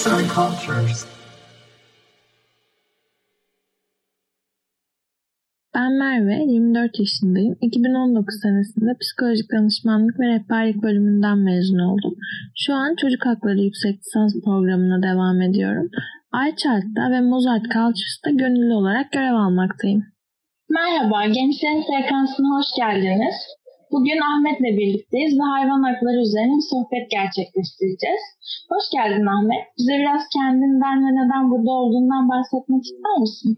Arts and Cultures. Ben Merve, 24 yaşındayım. 2019 senesinde psikolojik danışmanlık ve rehberlik bölümünden mezun oldum. Şu an çocuk hakları yüksek lisans programına devam ediyorum. iChart'ta ve Mozart Cultures'ta gönüllü olarak görev almaktayım. Merhaba, Gençlerin Frekansı'na hoş geldiniz. Bugün Ahmet'le birlikteyiz ve hayvan hakları üzerine bir sohbet gerçekleştireceğiz. Hoş geldin Ahmet. Bize biraz kendinden ve neden burada olduğundan bahsetmek ister misin?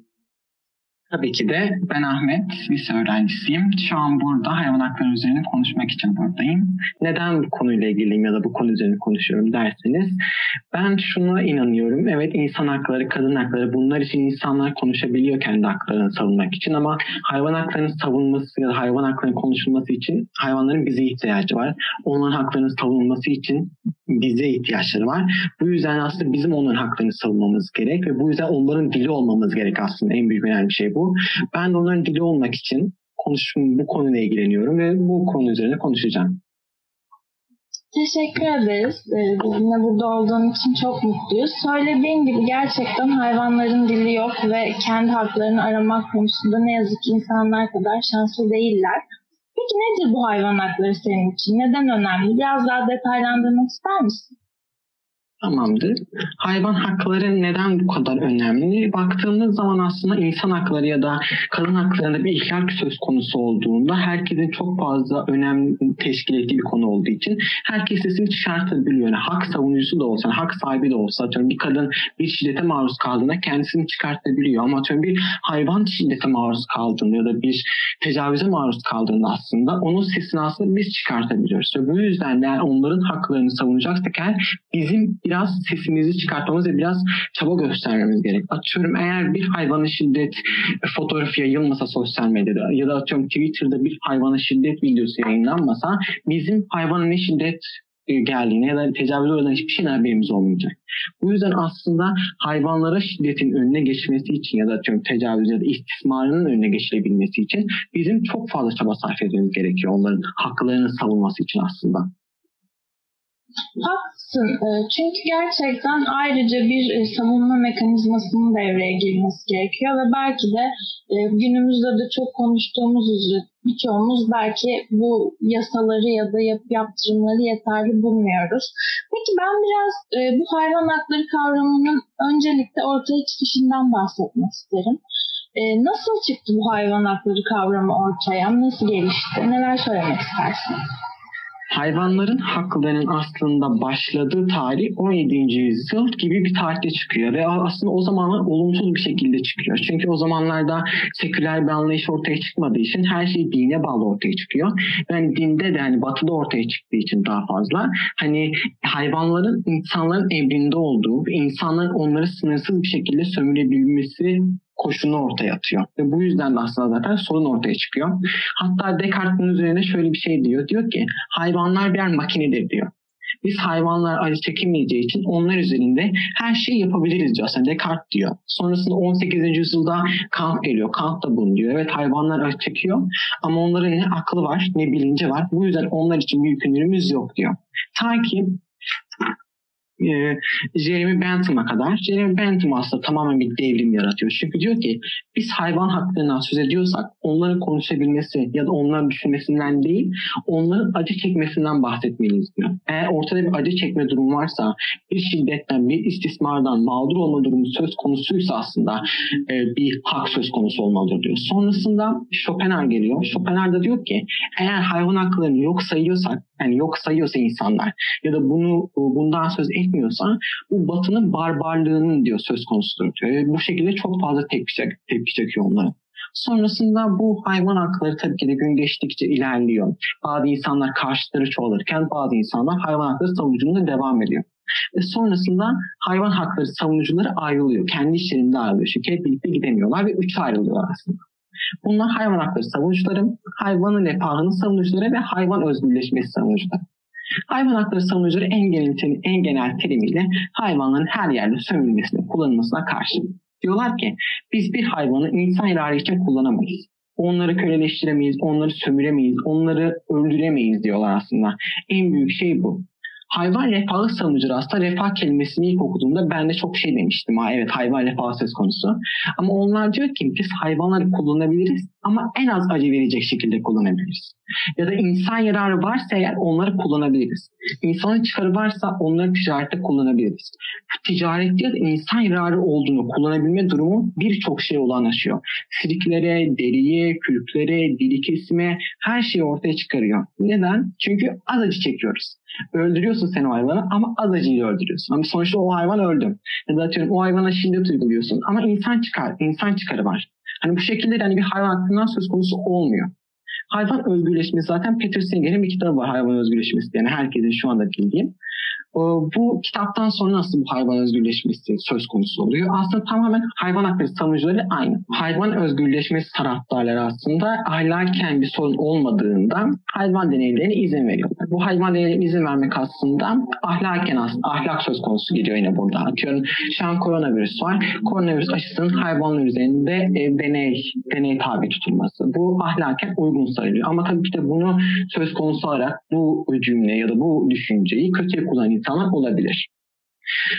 Tabii ki de ben Ahmet, lise öğrencisiyim. Şu an burada hayvan hakları üzerine konuşmak için buradayım. Neden bu konuyla ilgiliyim ya da bu konu üzerine konuşuyorum derseniz ben şuna inanıyorum. Evet insan hakları, kadın hakları bunlar için insanlar konuşabiliyor kendi haklarını savunmak için ama hayvan haklarının savunması ya da hayvan haklarının konuşulması için hayvanların bize ihtiyacı var. Onların haklarının savunulması için bize ihtiyaçları var. Bu yüzden aslında bizim onların haklarını savunmamız gerek ve bu yüzden onların dili olmamız gerek aslında en büyük önemli şey bu bu. Ben onların dili olmak için konuşum, bu konuyla ilgileniyorum ve bu konu üzerine konuşacağım. Teşekkür ederiz. Ee, bizimle burada olduğun için çok mutluyuz. Söylediğin gibi gerçekten hayvanların dili yok ve kendi haklarını aramak konusunda ne yazık ki insanlar kadar şanslı değiller. Peki nedir bu hayvan hakları senin için? Neden önemli? Biraz daha detaylandırmak ister misin? Tamamdır. Hayvan hakları neden bu kadar önemli? Baktığımız zaman aslında insan hakları ya da kadın haklarında bir ihlal söz konusu olduğunda herkesin çok fazla önem teşkil ettiği bir konu olduğu için herkes sesini çıkartabiliyor. Yani hak savunucusu da olsa, hak sahibi de olsa atıyorum bir kadın bir şiddete maruz kaldığında kendisini çıkartabiliyor. Ama atıyorum bir hayvan şiddete maruz kaldığında ya da bir tecavüze maruz kaldığında aslında onun sesini aslında biz çıkartabiliyoruz. Ve bu yüzden de yani onların haklarını savunacaksak eğer bizim biraz sesimizi çıkartmamız ve biraz çaba göstermemiz gerek. Atıyorum eğer bir hayvana şiddet fotoğrafı yayılmasa sosyal medyada ya da atıyorum Twitter'da bir hayvana şiddet videosu yayınlanmasa bizim hayvana ne şiddet e, geldiğine ya da tecavüz uğradan hiçbir şeyden haberimiz olmayacak. Bu yüzden aslında hayvanlara şiddetin önüne geçmesi için ya da atıyorum tecavüz ya da istismarının önüne geçilebilmesi için bizim çok fazla çaba sarf etmemiz gerekiyor onların haklarını savunması için aslında. Haklısın. Ee, çünkü gerçekten ayrıca bir e, savunma mekanizmasının devreye girmesi gerekiyor ve belki de e, günümüzde de çok konuştuğumuz üzere birçoğumuz belki bu yasaları ya da yap yaptırımları yeterli bulmuyoruz. Peki ben biraz e, bu hayvan hakları kavramının öncelikle ortaya çıkışından bahsetmek isterim. Nasıl çıktı bu hayvan hakları kavramı ortaya? Nasıl gelişti? Neler söylemek istersin? Hayvanların haklarının aslında başladığı tarih 17. yüzyıl gibi bir tarihte çıkıyor ve aslında o zamanlar olumsuz bir şekilde çıkıyor. Çünkü o zamanlarda seküler bir anlayış ortaya çıkmadığı için her şey dine bağlı ortaya çıkıyor. Yani dinde de hani batıda ortaya çıktığı için daha fazla hani hayvanların insanların emrinde olduğu insanların onları sınırsız bir şekilde sömürebilmesi koşunu ortaya atıyor. Ve bu yüzden de aslında zaten sorun ortaya çıkıyor. Hatta Descartes bunun üzerine şöyle bir şey diyor. Diyor ki hayvanlar birer makinedir diyor. Biz hayvanlar acı çekemeyeceği için onlar üzerinde her şeyi yapabiliriz diyor. Aslında Descartes diyor. Sonrasında 18. yüzyılda Kant geliyor. Kant da bunu diyor. Evet hayvanlar acı çekiyor ama onların ne aklı var ne bilinci var. Bu yüzden onlar için bir yükümlülüğümüz yok diyor. Ta ki e, Jeremy Bentham'a kadar. Jeremy Bentham aslında tamamen bir devrim yaratıyor. Çünkü diyor ki biz hayvan haklarından söz ediyorsak onların konuşabilmesi ya da onların düşünmesinden değil onların acı çekmesinden bahsetmeliyiz diyor. Eğer ortada bir acı çekme durum varsa bir şiddetten bir istismardan mağdur olma durumu söz konusuysa aslında e, bir hak söz konusu olmalıdır diyor. Sonrasında Schopenhauer geliyor. Schopenhauer da diyor ki eğer hayvan haklarını yok sayıyorsak yani yok sayıyorsa insanlar ya da bunu bundan söz etmiyorsa bu batının barbarlığının diyor söz konusudur diyor. bu şekilde çok fazla tepki, çek, tepki çekiyor onlara. Sonrasında bu hayvan hakları tabii ki de gün geçtikçe ilerliyor. Bazı insanlar karşıtları çoğalırken bazı insanlar hayvan hakları savunuculuğuna devam ediyor. Ve sonrasında hayvan hakları savunucuları ayrılıyor. Kendi işlerinde ayrılıyor. Çünkü hep birlikte gidemiyorlar ve üç ayrılıyorlar aslında. Bunlar hayvan hakları savunucuları, hayvanın refahını savunucuları ve hayvan özgürleşmesi savunucuları. Hayvan hakları savunucuları en genel, en genel terimiyle hayvanların her yerde sömürülmesine, kullanılmasına karşı. Diyorlar ki biz bir hayvanı insan yararı için kullanamayız. Onları köleleştiremeyiz, onları sömüremeyiz, onları öldüremeyiz diyorlar aslında. En büyük şey bu. hayvan refahı savunucuları aslında refah kelimesini ilk okuduğumda ben de çok şey demiştim. Ha, evet hayvan refahı söz konusu. Ama onlar diyor ki biz hayvanları kullanabiliriz ama en az acı verecek şekilde kullanabiliriz. Ya da insan yararı varsa eğer onları kullanabiliriz. İnsanın çıkarı varsa onları ticarette kullanabiliriz. Ticarette ya da insan yararı olduğunu kullanabilme durumu birçok şey olan aşıyor. Siliklere, deriye, kürklere, dili kesime her şeyi ortaya çıkarıyor. Neden? Çünkü az acı çekiyoruz. Öldürüyorsun sen o hayvanı ama az acıyla öldürüyorsun. Ama sonuçta o hayvan öldü. Ya da o hayvana şiddet uyguluyorsun ama insan çıkar, insan çıkarı var. Hani bu şekilde hani bir hayvan hakkından söz konusu olmuyor. Hayvan özgürleşmesi zaten Peter Singer'in bir kitabı var hayvan özgürleşmesi yani herkesin şu anda bildiğim. Bu kitaptan sonra nasıl bu hayvan özgürleşmesi söz konusu oluyor? Aslında tamamen hayvan hakları savunucuları aynı. Hayvan özgürleşmesi taraftarları aslında ahlaken bir sorun olmadığında hayvan deneylerine izin veriyorlar. Bu hayvan deneylerine izin vermek aslında ahlaken aslında ahlak söz konusu geliyor yine burada. Atıyorum şu an koronavirüs var. Koronavirüs aşısının hayvanlar üzerinde e, deney deney tabi tutulması. Bu ahlaken uygun sayılıyor. Ama tabii ki de bunu söz konusu olarak bu cümle ya da bu düşünceyi kötüye kullanan insanlar olabilir.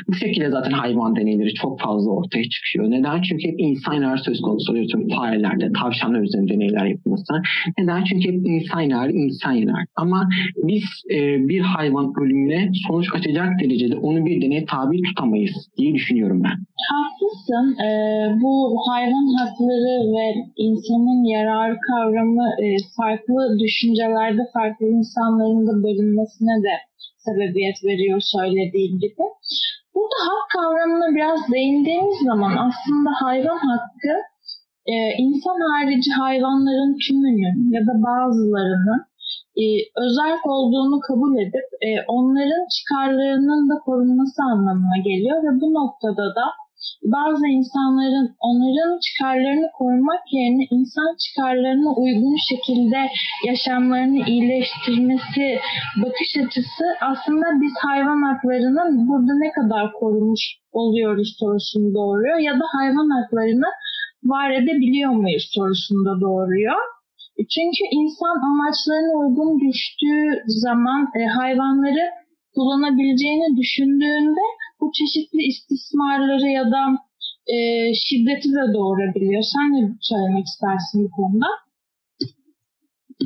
Bu şekilde zaten hayvan deneyleri çok fazla ortaya çıkıyor. Neden? Çünkü hep insanlar söz konusu oluyor. Tüm farelerde, tavşanlar üzerinde deneyler yapılması. Neden? Çünkü hep insanlar, insanlar. Ama biz e, bir hayvan ölümüne sonuç açacak derecede onu bir deneye tabi tutamayız diye düşünüyorum ben. Haklısın. Ee, bu hayvan hakları ve insanın yararı kavramı e, farklı düşüncelerde farklı insanların da bölünmesine de sebebiyet veriyor söylediğim gibi. Burada hak kavramına biraz değindiğimiz zaman aslında hayvan hakkı e, insan harici hayvanların tümünün ya da bazılarının e, özel olduğunu kabul edip e, onların çıkarlarının da korunması anlamına geliyor ve bu noktada da bazı insanların onların çıkarlarını korumak yerine insan çıkarlarına uygun şekilde yaşamlarını iyileştirmesi bakış açısı aslında biz hayvan haklarının burada ne kadar korumuş oluyoruz sorusunu doğuruyor ya da hayvan haklarını var edebiliyor muyuz sorusunu da doğuruyor. Çünkü insan amaçlarına uygun düştüğü zaman e, hayvanları kullanabileceğini düşündüğünde bu çeşitli istismarları ya da e, şiddeti de doğurabiliyor. Sen ne söylemek istersin bu konuda?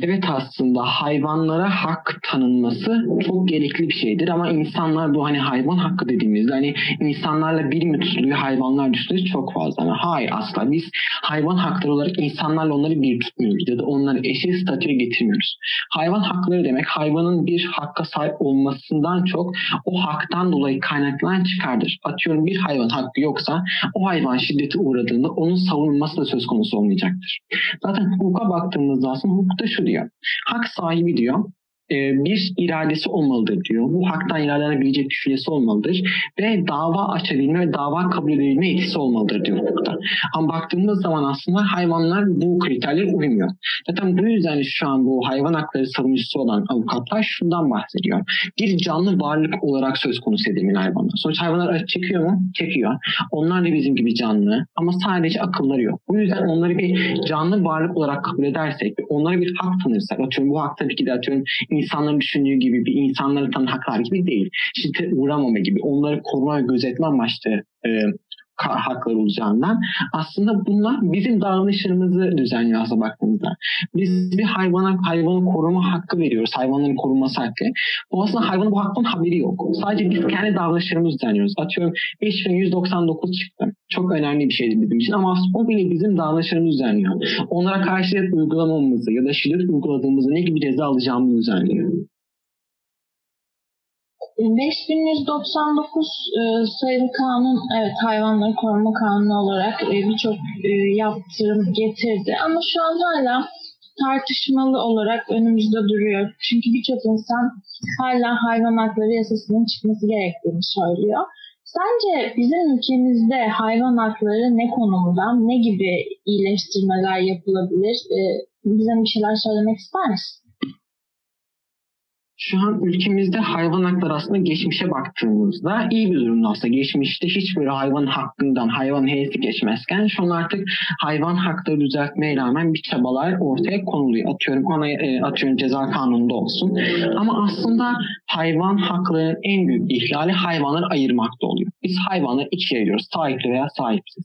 Evet aslında hayvanlara hak tanınması çok gerekli bir şeydir ama insanlar bu hani hayvan hakkı dediğimizde hani insanlarla bir mi hayvanlar düşünüyor çok fazla. Yani hayır asla biz hayvan hakları olarak insanlarla onları bir tutmuyoruz ya da onları eşit statüye getirmiyoruz. Hayvan hakları demek hayvanın bir hakka sahip olmasından çok o haktan dolayı kaynaklanan çıkardır. Atıyorum bir hayvan hakkı yoksa o hayvan şiddete uğradığında onun savunulması da söz konusu olmayacaktır. Zaten hukuka baktığımızda aslında hukukta şu diyor. Hak sahibi diyor bir iradesi olmalıdır diyor. Bu haktan yararlanabilecek düşüncesi olmalıdır ve dava açabilme ve dava kabul edebilme etkisi olmalıdır diyor hukukta. Ama baktığımız zaman aslında hayvanlar bu kriterlere uymuyor. Zaten bu yüzden şu an bu hayvan hakları savunucusu olan avukatlar şundan bahsediyor. Bir canlı varlık olarak söz konusu edilmeli hayvanlar. Sonuç hayvanlar çekiyor mu? Çekiyor. Onlar da bizim gibi canlı ama sadece akılları yok. Bu yüzden onları bir canlı varlık olarak kabul edersek onlara bir hak tanırsak atıyorum bu hak tabii ki de atıyorum insanların düşündüğü gibi bir insanları tanı haklar gibi değil. Şiddete uğramama gibi onları koruma ve gözetme amaçlı e, haklar olacağından aslında bunlar bizim davranışlarımızı düzenliyor aslında baktığımızda. Biz bir hayvana hayvanı koruma hakkı veriyoruz. Hayvanların korunması hakkı. Bu aslında hayvanın bu hakkın haberi yok. Sadece biz kendi davranışlarımızı düzenliyoruz. Atıyorum 5199 çıktı. Çok önemli bir şeydi bizim için ama o bile bizim davranışlarımızı düzenliyor. Onlara karşı uygulamamızı ya da şiddet uyguladığımızda ne gibi ceza alacağımızı düzenliyor. 5199 e, sayılı kanun evet hayvanları koruma kanunu olarak e, birçok e, yaptırım getirdi ama şu an hala tartışmalı olarak önümüzde duruyor. Çünkü birçok insan hala hayvan hakları yasasının çıkması gerektiğini söylüyor. Sence bizim ülkemizde hayvan hakları ne konumda, ne gibi iyileştirmeler yapılabilir? Bize bir şeyler söylemek ister misin? Şu an ülkemizde hayvan hakları aslında geçmişe baktığımızda iyi bir durumda aslında. Geçmişte hiç böyle hayvan hakkından, hayvan heyeti geçmezken şu an artık hayvan hakları düzeltmeye rağmen bir çabalar ortaya konuluyor. Atıyorum ana, e, atıyorum ceza kanununda olsun. Ama aslında hayvan haklarının en büyük ihlali hayvanları ayırmakta oluyor. Biz hayvanları ikiye ayırıyoruz. Sahipli veya sahipsiz.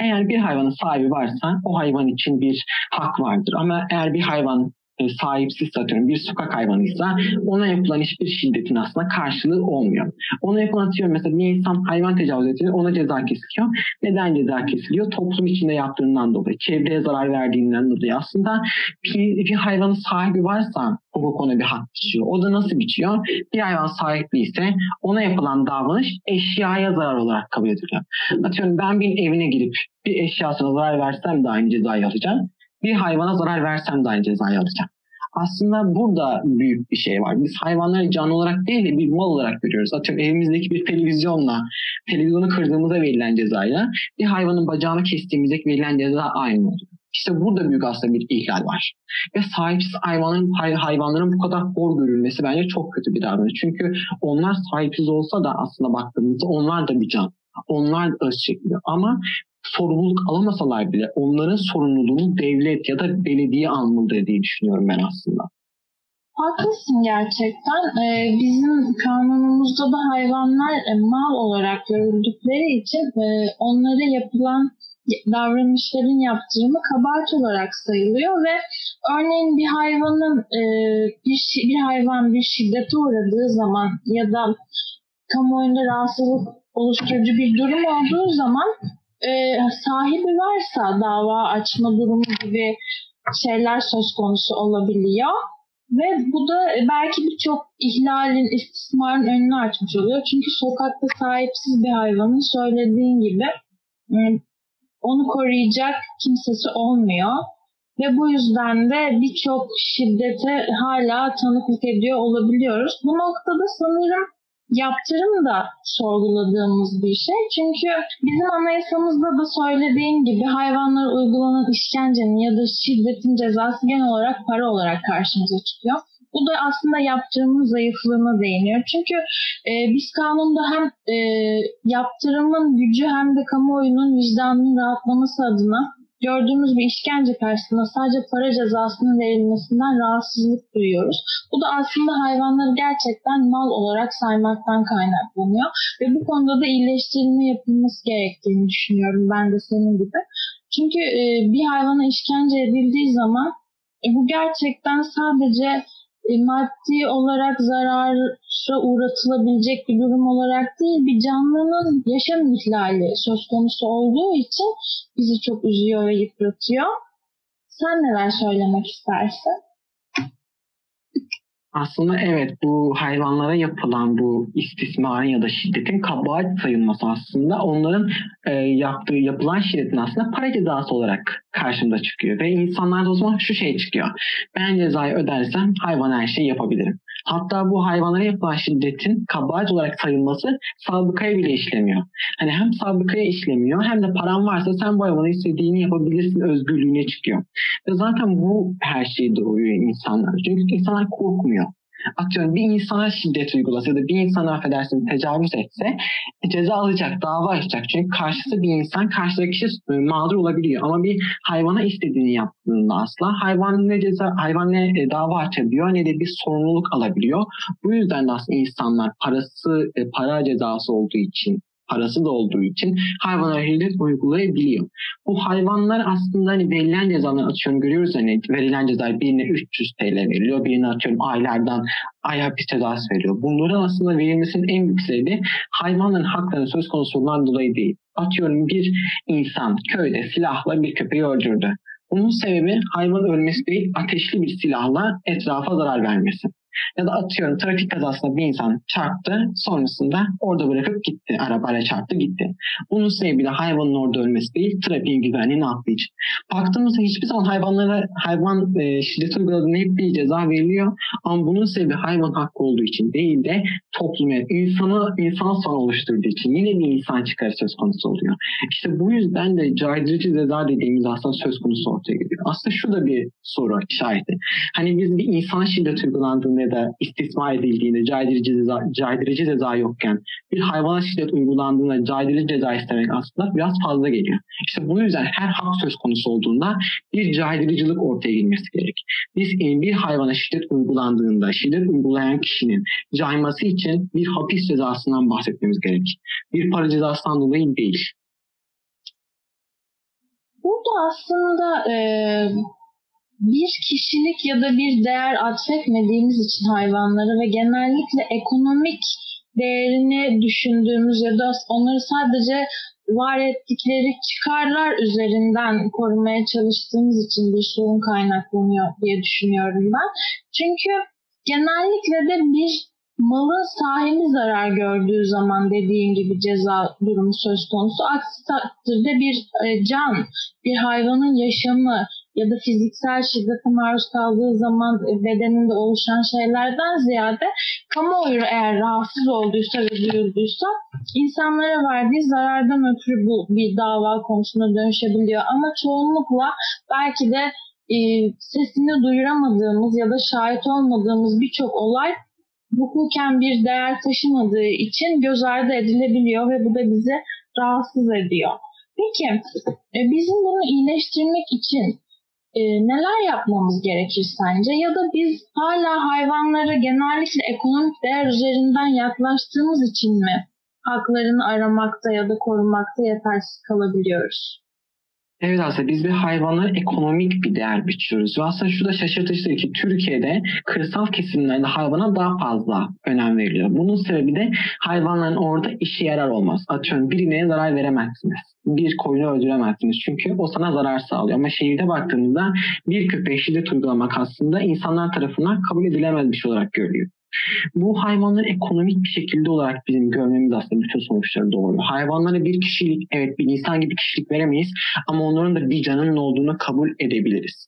Eğer bir hayvanın sahibi varsa o hayvan için bir hak vardır. Ama eğer bir hayvan e, sahipsiz satıyorum bir sokak hayvanıysa ona yapılan hiçbir şiddetin aslında karşılığı olmuyor. Ona yapılan atıyorum mesela bir insan hayvan tecavüz ediyor ona ceza kesiliyor. Neden ceza kesiliyor? Toplum içinde yaptığından dolayı, çevreye zarar verdiğinden dolayı. Aslında bir, bir hayvanın sahibi varsa hukuk ona bir hak biçiyor. O da nasıl biçiyor? Bir hayvan sahipliyse ona yapılan davranış eşyaya zarar olarak kabul ediliyor. Atıyorum ben bir evine girip bir eşyasına zarar versem de aynı cezayı alacağım bir hayvana zarar versem de aynı cezayı alacağım. Aslında burada büyük bir şey var. Biz hayvanları canlı olarak değil de bir mal olarak görüyoruz. Atıyorum evimizdeki bir televizyonla, televizyonu kırdığımızda verilen cezayla bir hayvanın bacağını kestiğimizdeki verilen ceza aynı oluyor. İşte burada büyük aslında bir ihlal var. Ve sahipsiz hayvanların, hayvanların bu kadar hor görülmesi bence çok kötü bir davranış. Çünkü onlar sahipsiz olsa da aslında baktığımızda onlar da bir can. Onlar öz çekiliyor. Ama sorumluluk alamasalar bile onların sorumluluğunu devlet ya da belediye almalıdır diye düşünüyorum ben aslında. Haklısın gerçekten. Ee, bizim kanunumuzda da hayvanlar e, mal olarak görüldükleri için e, onlara yapılan davranışların yaptırımı kabahat olarak sayılıyor ve örneğin bir hayvanın e, bir, bir hayvan bir şiddete uğradığı zaman ya da kamuoyunda rahatsızlık oluşturucu bir durum olduğu zaman e, sahibi varsa dava açma durumu gibi şeyler söz konusu olabiliyor. Ve bu da belki birçok ihlalin, istismarın önünü açmış oluyor. Çünkü sokakta sahipsiz bir hayvanın söylediğin gibi e, onu koruyacak kimsesi olmuyor. Ve bu yüzden de birçok şiddete hala tanıklık ediyor olabiliyoruz. Bu noktada sanırım yaptırım da sorguladığımız bir şey. Çünkü bizim anayasamızda da söylediğim gibi hayvanlara uygulanan işkencenin ya da şiddetin cezası genel olarak para olarak karşımıza çıkıyor. Bu da aslında yaptırımın zayıflığına değiniyor. Çünkü e, biz kanunda hem e, yaptırımın gücü hem de kamuoyunun vicdanının rahatlaması adına gördüğümüz bir işkence karşısında sadece para cezasının verilmesinden rahatsızlık duyuyoruz. Bu da aslında hayvanları gerçekten mal olarak saymaktan kaynaklanıyor. Ve bu konuda da iyileştirilme yapılması gerektiğini düşünüyorum ben de senin gibi. Çünkü e, bir hayvana işkence edildiği zaman e, bu gerçekten sadece maddi olarak zarara uğratılabilecek bir durum olarak değil, bir canlının yaşam ihlali söz konusu olduğu için bizi çok üzüyor ve yıpratıyor. Sen neler söylemek istersin? Aslında evet bu hayvanlara yapılan bu istismarın ya da şiddetin kabahat sayılması aslında onların e, yaptığı yapılan şiddetin aslında para cezası olarak karşımda çıkıyor. Ve insanlar o zaman şu şey çıkıyor. Ben cezayı ödersem hayvan her şeyi yapabilirim. Hatta bu hayvanlara yapılan şiddetin kabahat olarak sayılması sabıkaya bile işlemiyor. Hani hem sabıkaya işlemiyor hem de paran varsa sen bu hayvana istediğini yapabilirsin özgürlüğüne çıkıyor. Ve zaten bu her şeyi doğuruyor insanlar. Çünkü insanlar korkmuyor atıyorum bir insana şiddet uygulasa ya da bir insana affedersin tecavüz etse e, ceza alacak, dava açacak. Çünkü karşısı bir insan, karşıdaki kişi e, mağdur olabiliyor. Ama bir hayvana istediğini yaptığında asla hayvan ne ceza, hayvan ne e, dava açabiliyor ne de bir sorumluluk alabiliyor. Bu yüzden de aslında insanlar parası, para cezası olduğu için parası da olduğu için hayvana şiddet uygulayabiliyor. Bu hayvanlar aslında hani verilen cezalar atıyorum görüyoruz hani verilen ceza birine 300 TL veriliyor, birine atıyorum aylardan ay hapis cezası veriyor. Bunların aslında verilmesinin en büyük sebebi hayvanların haklarının söz konusu olan dolayı değil. Atıyorum bir insan köyde silahla bir köpeği öldürdü. Bunun sebebi hayvan ölmesi değil, ateşli bir silahla etrafa zarar vermesi. Ya da atıyorum trafik kazasında bir insan çarptı sonrasında orada bırakıp gitti. Arabayla çarptı gitti. Bunun sebebi de hayvanın orada ölmesi değil trafiğin güvenliğini attığı için. Baktığımızda hiçbir zaman hayvanlara hayvan e, şiddet uyguladığında hep bir ceza veriliyor. Ama bunun sebebi hayvan hakkı olduğu için değil de topluma, insanı, insan son oluşturduğu için yine bir insan çıkarı söz konusu oluyor. İşte bu yüzden de caydırıcı ceza dediğimiz aslında söz konusu ortaya geliyor. Aslında şu da bir soru işareti. Hani biz bir insana şiddet uygulandığında ya da istismar edildiğinde caydırıcı ceza, caydırıcı ceza yokken bir hayvana şiddet uygulandığında caydırıcı ceza istemek aslında biraz fazla geliyor. İşte bu yüzden her hak söz konusu olduğunda bir caydırıcılık ortaya girmesi gerek. Biz bir hayvana şiddet uygulandığında şiddet uygulayan kişinin cayması için bir hapis cezasından bahsetmemiz gerek. Bir para cezasından dolayı değil. Burada aslında e, bir kişilik ya da bir değer atfetmediğimiz için hayvanları ve genellikle ekonomik değerini düşündüğümüz ya da onları sadece var ettikleri çıkarlar üzerinden korumaya çalıştığımız için bir sorun kaynaklanıyor diye düşünüyorum ben. Çünkü genellikle de bir malın sahibi zarar gördüğü zaman dediğin gibi ceza durumu söz konusu. Aksi takdirde bir e, can, bir hayvanın yaşamı, ya da fiziksel şiddete maruz kaldığı zaman bedeninde oluşan şeylerden ziyade kamuoyu eğer rahatsız olduysa ve duyulduysa insanlara verdiği zarardan ötürü bu bir dava konusuna dönüşebiliyor. Ama çoğunlukla belki de e, sesini duyuramadığımız ya da şahit olmadığımız birçok olay hukuken bir değer taşımadığı için göz ardı edilebiliyor ve bu da bizi rahatsız ediyor. Peki e, bizim bunu iyileştirmek için e, neler yapmamız gerekir sence? Ya da biz hala hayvanlara genellikle ekonomik değer üzerinden yaklaştığımız için mi haklarını aramakta ya da korumakta yetersiz kalabiliyoruz? Evet aslında biz bir hayvanlara ekonomik bir değer biçiyoruz. Ve aslında şu da şaşırtıcı ki Türkiye'de kırsal kesimlerde hayvana daha fazla önem veriliyor. Bunun sebebi de hayvanların orada işe yarar olmaz. Atıyorum birine zarar veremezsiniz. Bir koyunu öldüremezsiniz. Çünkü o sana zarar sağlıyor. Ama şehirde baktığımızda bir köpeğe şiddet uygulamak aslında insanlar tarafından kabul edilemez bir şey olarak görülüyor. Bu hayvanları ekonomik bir şekilde olarak bizim görmemiz aslında bütün sonuçları doğru. Hayvanlara bir kişilik, evet bir insan gibi kişilik veremeyiz ama onların da bir canının olduğunu kabul edebiliriz.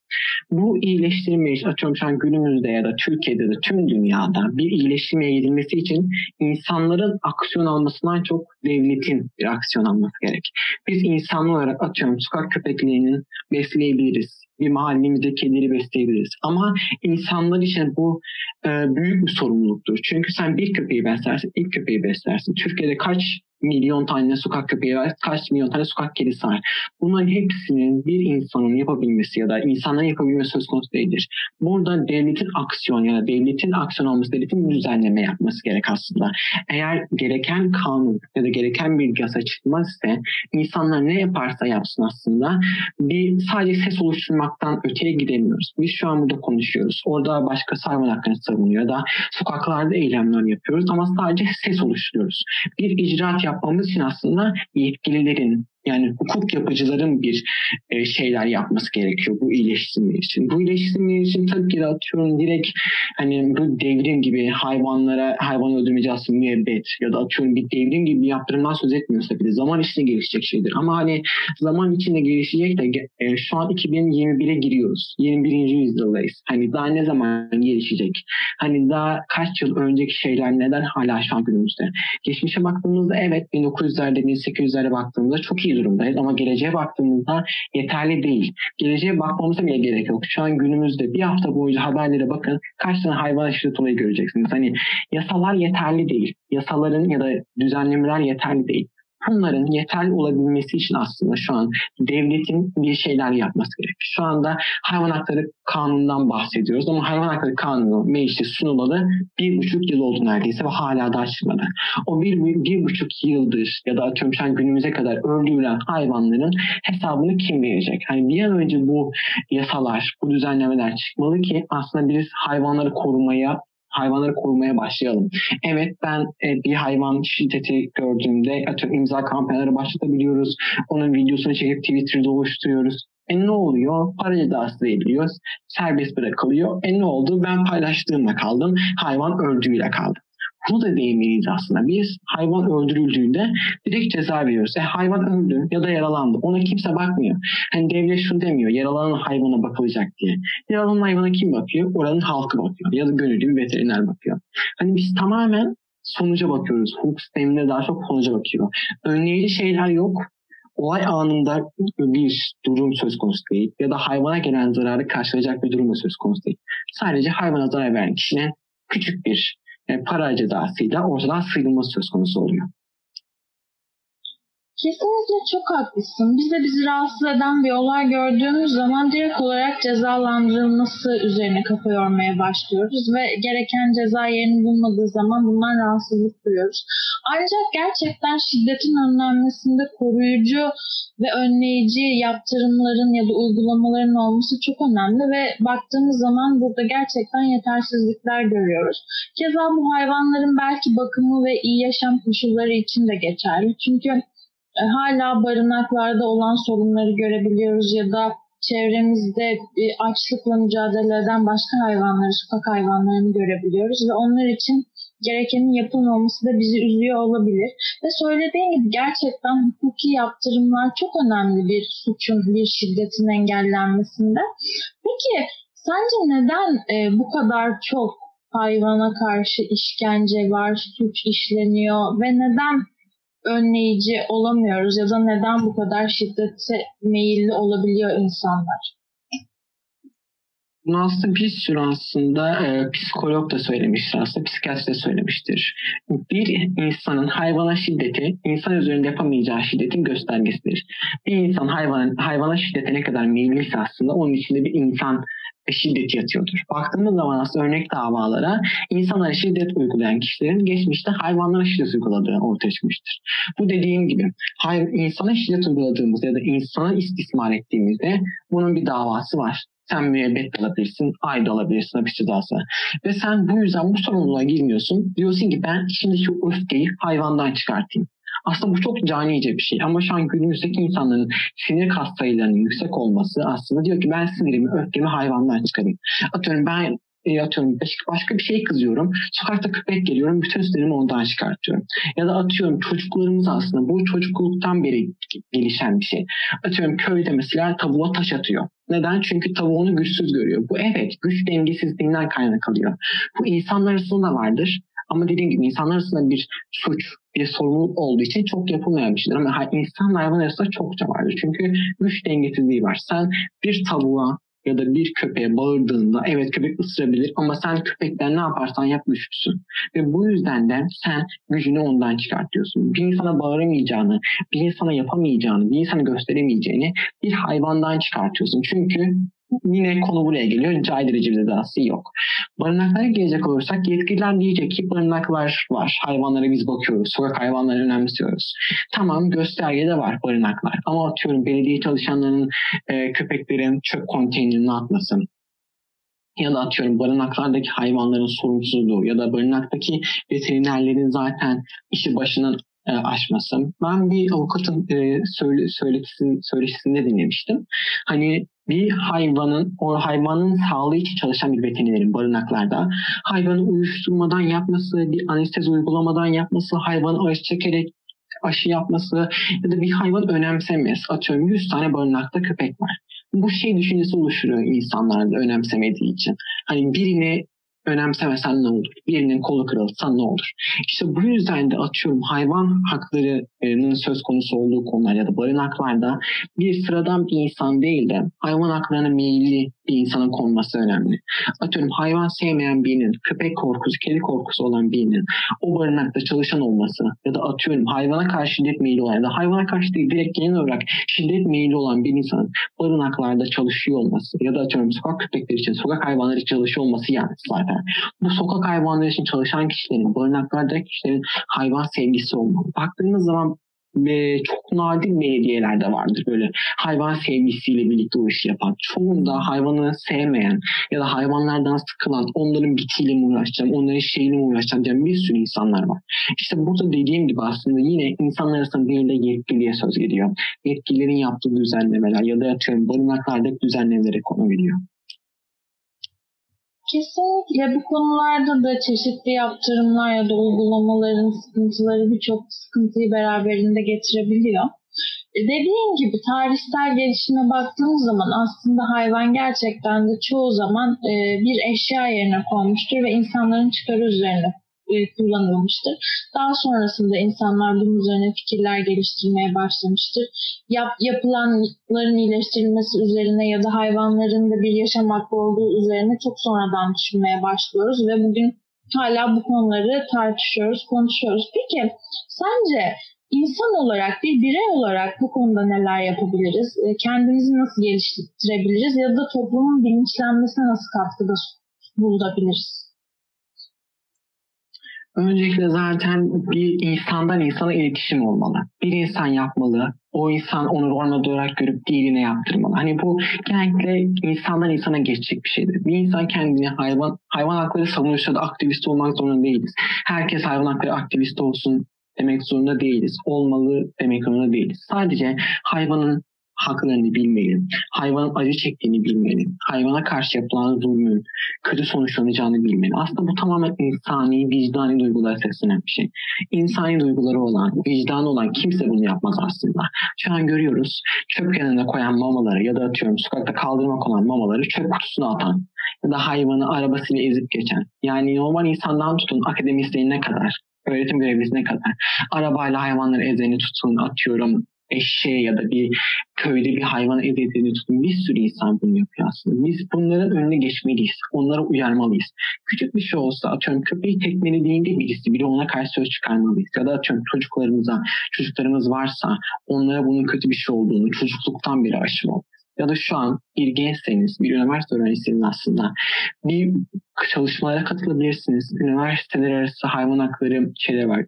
Bu iyileştirmeye, atıyorum şu an günümüzde ya da Türkiye'de de tüm dünyada bir iyileştirmeye gidilmesi için insanların aksiyon almasından çok devletin bir aksiyon alması gerek. Biz insanlı olarak atıyorum sokak köpeklerinin besleyebiliriz bir mahallemizde kedileri besleyebiliriz. Ama insanlar için bu e, büyük bir sorumluluktur. Çünkü sen bir köpeği beslersin, ilk köpeği beslersin. Türkiye'de kaç milyon tane sokak köpeği var, kaç milyon tane sokak kedisi var. Bunların hepsinin bir insanın yapabilmesi ya da insanların yapabilmesi söz konusu değildir. Burada devletin aksiyon ya da devletin aksiyon alması, devletin düzenleme yapması gerek aslında. Eğer gereken kanun ya da gereken bir yasa çıkmaz ise insanlar ne yaparsa yapsın aslında bir sadece ses oluşturmaktan öteye gidemiyoruz. Biz şu an burada konuşuyoruz. Orada başka hayvan hakkını savunuyor ya da sokaklarda eylemler yapıyoruz ama sadece ses oluşturuyoruz. Bir icraat yap yapmamız için aslında yetkililerin yani hukuk yapıcıların bir e, şeyler yapması gerekiyor bu iyileştirme için. Bu iyileştirme için tabii ki de atıyorum direkt hani bu devrim gibi hayvanlara hayvan öldürme cezası müebbet ya da atıyorum bir devrim gibi bir yaptırımdan söz etmiyorsa bile zaman içinde gelişecek şeydir. Ama hani zaman içinde gelişecek de e, şu an 2021'e giriyoruz. 21. yüzyıldayız. Hani daha ne zaman gelişecek? Hani daha kaç yıl önceki şeyler neden hala şu an günümüzde? Geçmişe baktığımızda evet 1900'lerde 1800'lere baktığımızda çok iyi durumdayız ama geleceğe baktığımızda yeterli değil. Geleceğe bakmamıza bile gerek yok. Şu an günümüzde bir hafta boyunca haberlere bakın kaç tane hayvan şiddet olayı göreceksiniz. Hani yasalar yeterli değil. Yasaların ya da düzenlemeler yeterli değil bunların yeterli olabilmesi için aslında şu an devletin bir şeyler yapması gerek. Şu anda hayvan hakları kanunundan bahsediyoruz ama hayvan hakları kanunu meclise sunulalı bir buçuk yıl oldu neredeyse ve hala da açılmadı. O bir, bir buçuk yıldır ya da atıyorum günümüze kadar öldürülen hayvanların hesabını kim verecek? Hani bir an önce bu yasalar, bu düzenlemeler çıkmalı ki aslında biz hayvanları korumaya hayvanları korumaya başlayalım. Evet ben e, bir hayvan şiddeti gördüğümde atıyorum imza kampanyaları başlatabiliyoruz. Onun videosunu çekip Twitter'da oluşturuyoruz. E ne oluyor? Para cezası veriliyor. Serbest bırakılıyor. E ne oldu? Ben paylaştığımla kaldım. Hayvan öldüğüyle kaldım. Bunu da değinmeliyiz aslında. Biz hayvan öldürüldüğünde direkt ceza veriyoruz. E hayvan öldü ya da yaralandı. Ona kimse bakmıyor. Hani devlet şunu demiyor. Yaralanan hayvana bakılacak diye. Yaralanan hayvana kim bakıyor? Oranın halkı bakıyor. Ya da gönüllü bir veteriner bakıyor. Hani biz tamamen sonuca bakıyoruz. Hukuk sisteminde daha çok sonuca bakıyor. Önleyici şeyler yok olay anında bir durum söz konusu değil ya da hayvana gelen zararı karşılayacak bir durum söz konusu değil. Sadece hayvana zarar veren kişinin küçük bir e, para cezasıyla ortadan sıyrılması söz konusu oluyor. Kesinlikle çok haklısın. Biz de bizi rahatsız eden bir olay gördüğümüz zaman direkt olarak cezalandırılması üzerine kafa yormaya başlıyoruz ve gereken ceza yerini bulmadığı zaman bundan rahatsızlık duyuyoruz. Ancak gerçekten şiddetin önlenmesinde koruyucu ve önleyici yaptırımların ya da uygulamaların olması çok önemli ve baktığımız zaman burada gerçekten yetersizlikler görüyoruz. Keza bu hayvanların belki bakımı ve iyi yaşam koşulları için de geçerli. Çünkü hala barınaklarda olan sorunları görebiliyoruz ya da çevremizde e, açlıkla mücadele eden başka hayvanları, sokak hayvanlarını görebiliyoruz ve onlar için gerekenin yapılmaması da bizi üzüyor olabilir. Ve söylediğim gibi gerçekten hukuki yaptırımlar çok önemli bir suçun, bir şiddetin engellenmesinde. Peki sence neden e, bu kadar çok hayvana karşı işkence var, suç işleniyor ve neden önleyici olamıyoruz ya da neden bu kadar şiddete meyilli olabiliyor insanlar? Bunu aslında bir sürü aslında e, psikolog da söylemiştir aslında, psikiyatri de söylemiştir. Bir insanın hayvana şiddeti, insan üzerinde yapamayacağı şiddetin göstergesidir. Bir insan hayvan, hayvana şiddete ne kadar meyilliyse aslında onun içinde bir insan şiddet yatıyordur. Baktığımız zaman aslında örnek davalara insanlara şiddet uygulayan kişilerin geçmişte hayvanlara şiddet uyguladığı ortaya çıkmıştır. Bu dediğim gibi hayır, insana şiddet uyguladığımız ya da insana istismar ettiğimizde bunun bir davası var. Sen müebbet alabilirsin, ayda alabilirsin hapis cezası. Ve sen bu yüzden bu sorumluluğa girmiyorsun. Diyorsun ki ben şu öfkeyi hayvandan çıkartayım. Aslında bu çok canice bir şey ama şu an günümüzdeki insanların sinir kas sayılarının yüksek olması aslında diyor ki ben sinirimi, öfkemi hayvandan çıkarayım. Atıyorum ben e, atıyorum başka bir şey kızıyorum. Sokakta köpek geliyorum. Bütün sinirimi ondan çıkartıyorum. Ya da atıyorum çocuklarımız aslında bu çocukluktan beri gelişen bir şey. Atıyorum köyde mesela tavuğa taş atıyor. Neden? Çünkü tavuğunu güçsüz görüyor. Bu evet güç dengesizliğinden kaynaklanıyor. Bu insanlar arasında da vardır. Ama dediğim gibi insanlar arasında bir suç, bir sorumluluk olduğu için çok yapılmayan bir şeydir. Ama insan hayvan arasında çokça vardır. Çünkü güç dengesizliği var. Sen bir tavuğa ya da bir köpeğe bağırdığında evet köpek ısırabilir ama sen köpekten ne yaparsan yap güçlüsün. Ve bu yüzden de sen gücünü ondan çıkartıyorsun. Bir insana bağıramayacağını, bir insana yapamayacağını, bir insana gösteremeyeceğini bir hayvandan çıkartıyorsun. Çünkü yine konu buraya geliyor. Caydırıcı bir cezası yok. Barınaklara gelecek olursak yetkililer diyecek ki barınaklar var. Hayvanlara biz bakıyoruz. Sokak hayvanları önemsiyoruz. Tamam gösterge de var barınaklar. Ama atıyorum belediye çalışanlarının e, köpeklerin çöp konteynerine atmasın ya da atıyorum barınaklardaki hayvanların sorumsuzluğu ya da barınaktaki veterinerlerin zaten işi başından e, aşması. Ben bir avukatın e, söyle, söyletisini, söyleşisinde dinlemiştim. Hani bir hayvanın, o hayvanın sağlığı için çalışan bir veterinerin barınaklarda hayvanı uyuşturmadan yapması, bir anestezi uygulamadan yapması, hayvanı aşı çekerek aşı yapması ya da bir hayvan önemsemez. Atıyorum 100 tane barınakta köpek var. Bu şey düşüncesi oluşturuyor insanlarda önemsemediği için. Hani birini önemsemesen ne olur? Birinin kolu kırılsa ne olur? İşte bu yüzden de atıyorum hayvan haklarının söz konusu olduğu konular ya da barınaklarda bir sıradan bir insan değil de hayvan haklarına meyilli bir insana konması önemli. Atıyorum hayvan sevmeyen birinin, köpek korkusu, kedi korkusu olan birinin o barınakta çalışan olması ya da atıyorum hayvana karşı şiddet meyili olan ya da hayvana karşı değil direkt genel olarak şiddet meyili olan bir insanın barınaklarda çalışıyor olması ya da atıyorum sokak köpekleri için, sokak hayvanları için çalışıyor olması yani zaten. Bu sokak hayvanları için çalışan kişilerin, barınaklardaki kişilerin hayvan sevgisi olmalı. Baktığınız zaman ve çok nadir belediyelerde vardır böyle hayvan sevgisiyle birlikte o işi yapan. Çoğunda hayvanı sevmeyen ya da hayvanlardan sıkılan, onların bitiyle mi uğraşacağım, onların şeyiyle mi uğraşacağım diyen bir sürü insanlar var. İşte burada dediğim gibi aslında yine insanlar arasında değil de yetkiliye söz geliyor. Yetkililerin yaptığı düzenlemeler ya da atıyorum barınaklardaki düzenlemelere konu geliyor. Kesinlikle bu konularda da çeşitli yaptırımlar ya da uygulamaların sıkıntıları birçok sıkıntıyı beraberinde getirebiliyor. E, dediğim gibi tarihsel gelişime baktığımız zaman aslında hayvan gerçekten de çoğu zaman e, bir eşya yerine konmuştur ve insanların çıkarı üzerine kullanılmıştır. Daha sonrasında insanlar bunun üzerine fikirler geliştirmeye başlamıştır. Yap, yapılanların iyileştirilmesi üzerine ya da hayvanların da bir yaşam hakkı olduğu üzerine çok sonradan düşünmeye başlıyoruz ve bugün hala bu konuları tartışıyoruz, konuşuyoruz. Peki sence insan olarak, bir birey olarak bu konuda neler yapabiliriz? E, kendimizi nasıl geliştirebiliriz ya da toplumun bilinçlenmesine nasıl katkıda bulunabiliriz? Öncelikle zaten bir insandan insana iletişim olmalı. Bir insan yapmalı. O insan onu model olarak görüp diğerine yaptırmalı. Hani bu genellikle insandan insana geçecek bir şeydir. Bir insan kendini hayvan hayvan hakları savunucusu da aktivist olmak zorunda değiliz. Herkes hayvan hakları aktivisti olsun demek zorunda değiliz. Olmalı demek zorunda değiliz. Sadece hayvanın haklarını bilmeli, hayvanın acı çektiğini bilmeli, hayvana karşı yapılan zulmün kötü sonuçlanacağını bilmeli. Aslında bu tamamen insani, vicdani duygulara seslenen bir şey. İnsani duyguları olan, vicdanı olan kimse bunu yapmaz aslında. Şu an görüyoruz çöp yanına koyan mamaları ya da atıyorum sokakta kaldırmak olan mamaları çöp kutusuna atan ya da hayvanı arabasıyla ezip geçen. Yani normal insandan tutun akademisyenine kadar öğretim görevlisine kadar arabayla hayvanları ezeni tutun atıyorum eşeğe ya da bir köyde bir hayvan eziyetini tutun. Bir sürü insan bunu yapıyor aslında. Biz bunların önüne geçmeliyiz. Onlara uyarmalıyız. Küçük bir şey olsa atıyorum köpeği tekmelediğinde birisi biri ona karşı söz çıkarmalıyız. Ya da atıyorum çocuklarımıza, çocuklarımız varsa onlara bunun kötü bir şey olduğunu çocukluktan beri aşımalıyız ya da şu an bir gençseniz, bir üniversite öğrencisiniz aslında bir çalışmalara katılabilirsiniz. Üniversiteler arası hayvan hakları şeyler var,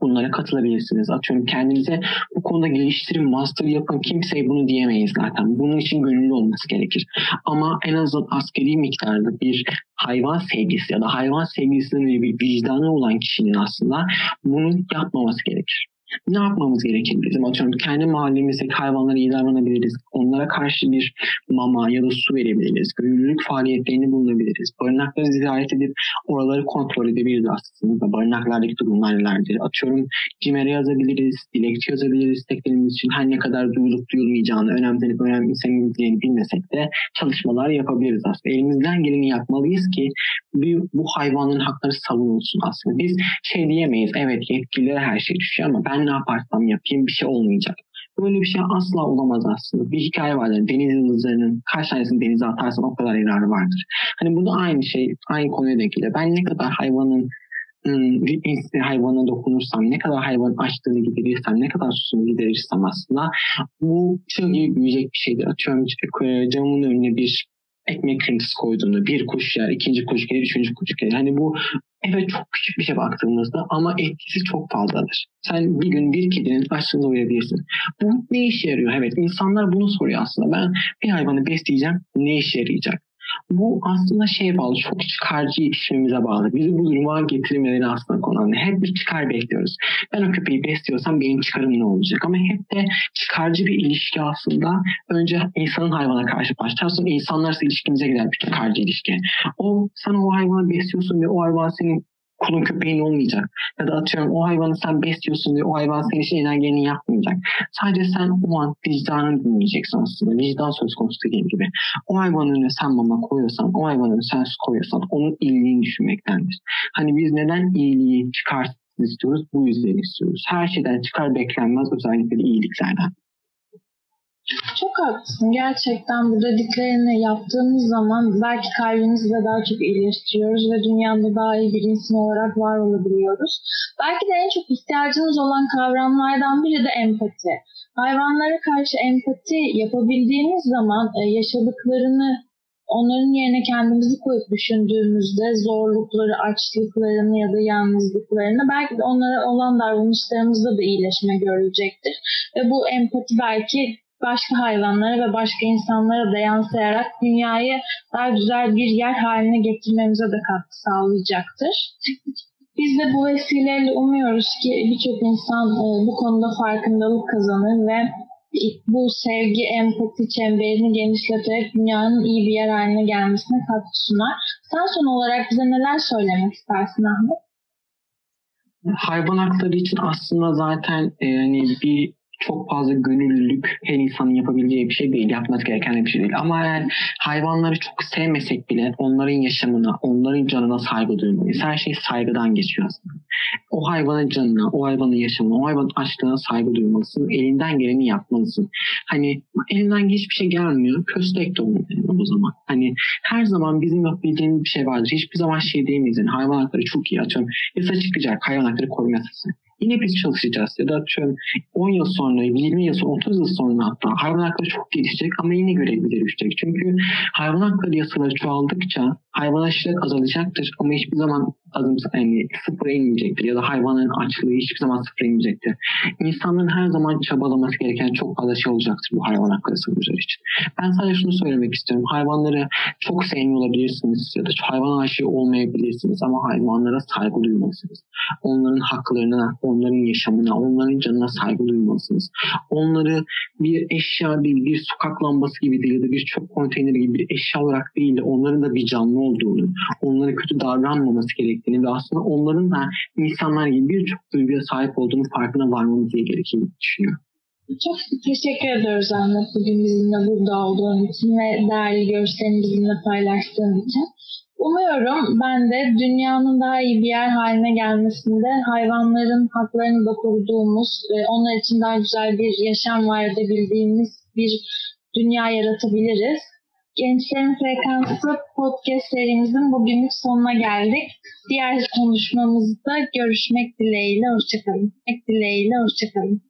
bunlara katılabilirsiniz. Atıyorum kendinize bu konuda geliştirin, master yapın. Kimseye bunu diyemeyiz zaten. Bunun için gönüllü olması gerekir. Ama en azından askeri miktarda bir hayvan sevgisi ya da hayvan sevgisinin bir vicdanı olan kişinin aslında bunu yapmaması gerekir ne yapmamız gerekir bizim? Atıyorum kendi mahallemizdeki hayvanlara iyi davranabiliriz. Onlara karşı bir mama ya da su verebiliriz. Gönüllülük faaliyetlerini bulunabiliriz. Barınakları ziyaret edip oraları kontrol edebiliriz aslında. Barınaklardaki durumlar nelerdir? Atıyorum CİMER'e yazabiliriz, dilekçe yazabiliriz teklerimiz için. Her ne kadar duyulup duyulmayacağını, önemsenip önemsenildiğini bilmesek de çalışmalar yapabiliriz aslında. Elimizden geleni yapmalıyız ki bir, bu hayvanların hakları savunulsun aslında. Biz şey diyemeyiz, evet yetkililere her şey düşüyor ama ben ne yaparsam yapayım bir şey olmayacak. Böyle bir şey asla olamaz aslında. Bir hikaye vardır. Deniz yıldızlarının kaç tanesini denize atarsan o kadar yararı vardır. Hani bu da aynı şey, aynı konuya denk geliyor. Ben ne kadar hayvanın ıı, hayvana dokunursam, ne kadar hayvanın açlığını giderirsem, ne kadar susunu giderirsem aslında bu çığ gibi büyüyecek bir şeydir. Atıyorum camın önüne bir ekmek kırıntısı koyduğunda bir kuş yer, ikinci kuş gelir, üçüncü kuş gelir. Hani bu evet çok küçük bir şey baktığımızda ama etkisi çok fazladır. Sen bir gün bir kedinin açlığını uyabilirsin. Bu ne işe yarıyor? Evet insanlar bunu soruyor aslında. Ben bir hayvanı besleyeceğim ne işe yarayacak? Bu aslında şey bağlı, çok çıkarcı yetişmemize bağlı. Bizi bu duruma getirmeleri aslında konu. Hep bir çıkar bekliyoruz. Ben o köpeği besliyorsam benim çıkarım ne olacak? Ama hep de çıkarcı bir ilişki aslında önce insanın hayvana karşı başlar. Sonra insanlarsa ilişkimize gider bir çıkarcı ilişki. O, sen o hayvanı besliyorsun ve o hayvan senin kulun köpeğin olmayacak. Ya da atıyorum o hayvanı sen besliyorsun ve o hayvan senin için elinden yapmayacak. Sadece sen o an vicdanını dinleyeceksin aslında. Vicdan söz konusu dediğim gibi. O hayvanın önüne sen mama koyuyorsan, o hayvanın önüne sen su koyuyorsan onun iyiliğini düşünmektendir. Hani biz neden iyiliği çıkarsın istiyoruz? Bu yüzden istiyoruz. Her şeyden çıkar beklenmez özellikle de iyiliklerden. Çok haklısın. Gerçekten bu dediklerini yaptığımız zaman belki kalbimizi de daha çok iyileştiriyoruz ve dünyada daha iyi bir insan olarak var olabiliyoruz. Belki de en çok ihtiyacımız olan kavramlardan biri de empati. Hayvanlara karşı empati yapabildiğimiz zaman e, yaşadıklarını onların yerine kendimizi koyup düşündüğümüzde zorlukları, açlıklarını ya da yalnızlıklarını belki de onlara olan davranışlarımızda da iyileşme görülecektir. Ve bu empati belki başka hayvanlara ve başka insanlara da yansıyarak dünyayı daha güzel bir yer haline getirmemize de katkı sağlayacaktır. Biz de bu vesileyle umuyoruz ki birçok insan e, bu konuda farkındalık kazanır ve bu sevgi, empati çemberini genişleterek dünyanın iyi bir yer haline gelmesine katkı sunar. Sen son olarak bize neler söylemek istersin Ahmet? Hayvan hakları için aslında zaten e, yani bir çok fazla gönüllülük her insanın yapabileceği bir şey değil. Yapması gereken bir şey değil. Ama eğer hayvanları çok sevmesek bile onların yaşamına, onların canına saygı duymalıyız. Her şey saygıdan geçiyor aslında. O hayvanın canına, o hayvanın yaşamına, o hayvanın açlığına saygı duymalısın. Elinden geleni yapmalısın. Hani elinden hiçbir şey gelmiyor. Köstek de olun o zaman. Hani her zaman bizim yapabildiğimiz bir şey vardır. Hiçbir zaman şey diyemeyiz. Yani hayvan hakları çok iyi atıyorum. Yasa çıkacak hayvan hakları koruma yasası. Yine biz çalışacağız. Ya da atıyorum 10 yıl sonra, 20 yıl sonra, 30 yıl sonra hatta hayvan hakları çok gelişecek ama yine görevlileri düşecek. Çünkü hayvan hakları yasaları çoğaldıkça hayvan şiddet azalacaktır ama hiçbir zaman adım yani sıfıra inmeyecektir ya da hayvanların açlığı hiçbir zaman sıfıra inmeyecektir. İnsanların her zaman çabalaması gereken çok fazla şey olacaktır bu hayvan hakları savunucuları için. Ben sadece şunu söylemek istiyorum. Hayvanları çok sevmiyor olabilirsiniz ya da hayvan aşığı olmayabilirsiniz ama hayvanlara saygı duymalısınız. Onların haklarına, onların yaşamına, onların canına saygı duymalısınız. Onları bir eşya değil, bir sokak lambası gibi değil ya da bir çöp konteyneri gibi bir eşya olarak değil de onların da bir canlı olduğunu, onlara kötü davranmaması gerektiğini ve aslında onların da insanlar gibi birçok duyguya sahip olduğunu farkına varmamız gerektiğini düşünüyorum. Çok teşekkür ediyoruz Ahmet bugün bizimle burada olduğun için ve değerli görüşlerini bizimle paylaştığın için. Umuyorum ben de dünyanın daha iyi bir yer haline gelmesinde hayvanların haklarını da koruduğumuz, onlar için daha güzel bir yaşam var edebildiğimiz bir dünya yaratabiliriz. Gençlerin Frekansı podcast serimizin bugünlük sonuna geldik. Diğer konuşmamızda görüşmek dileğiyle. Hoşçakalın. Dileğiyle hoşçakalın.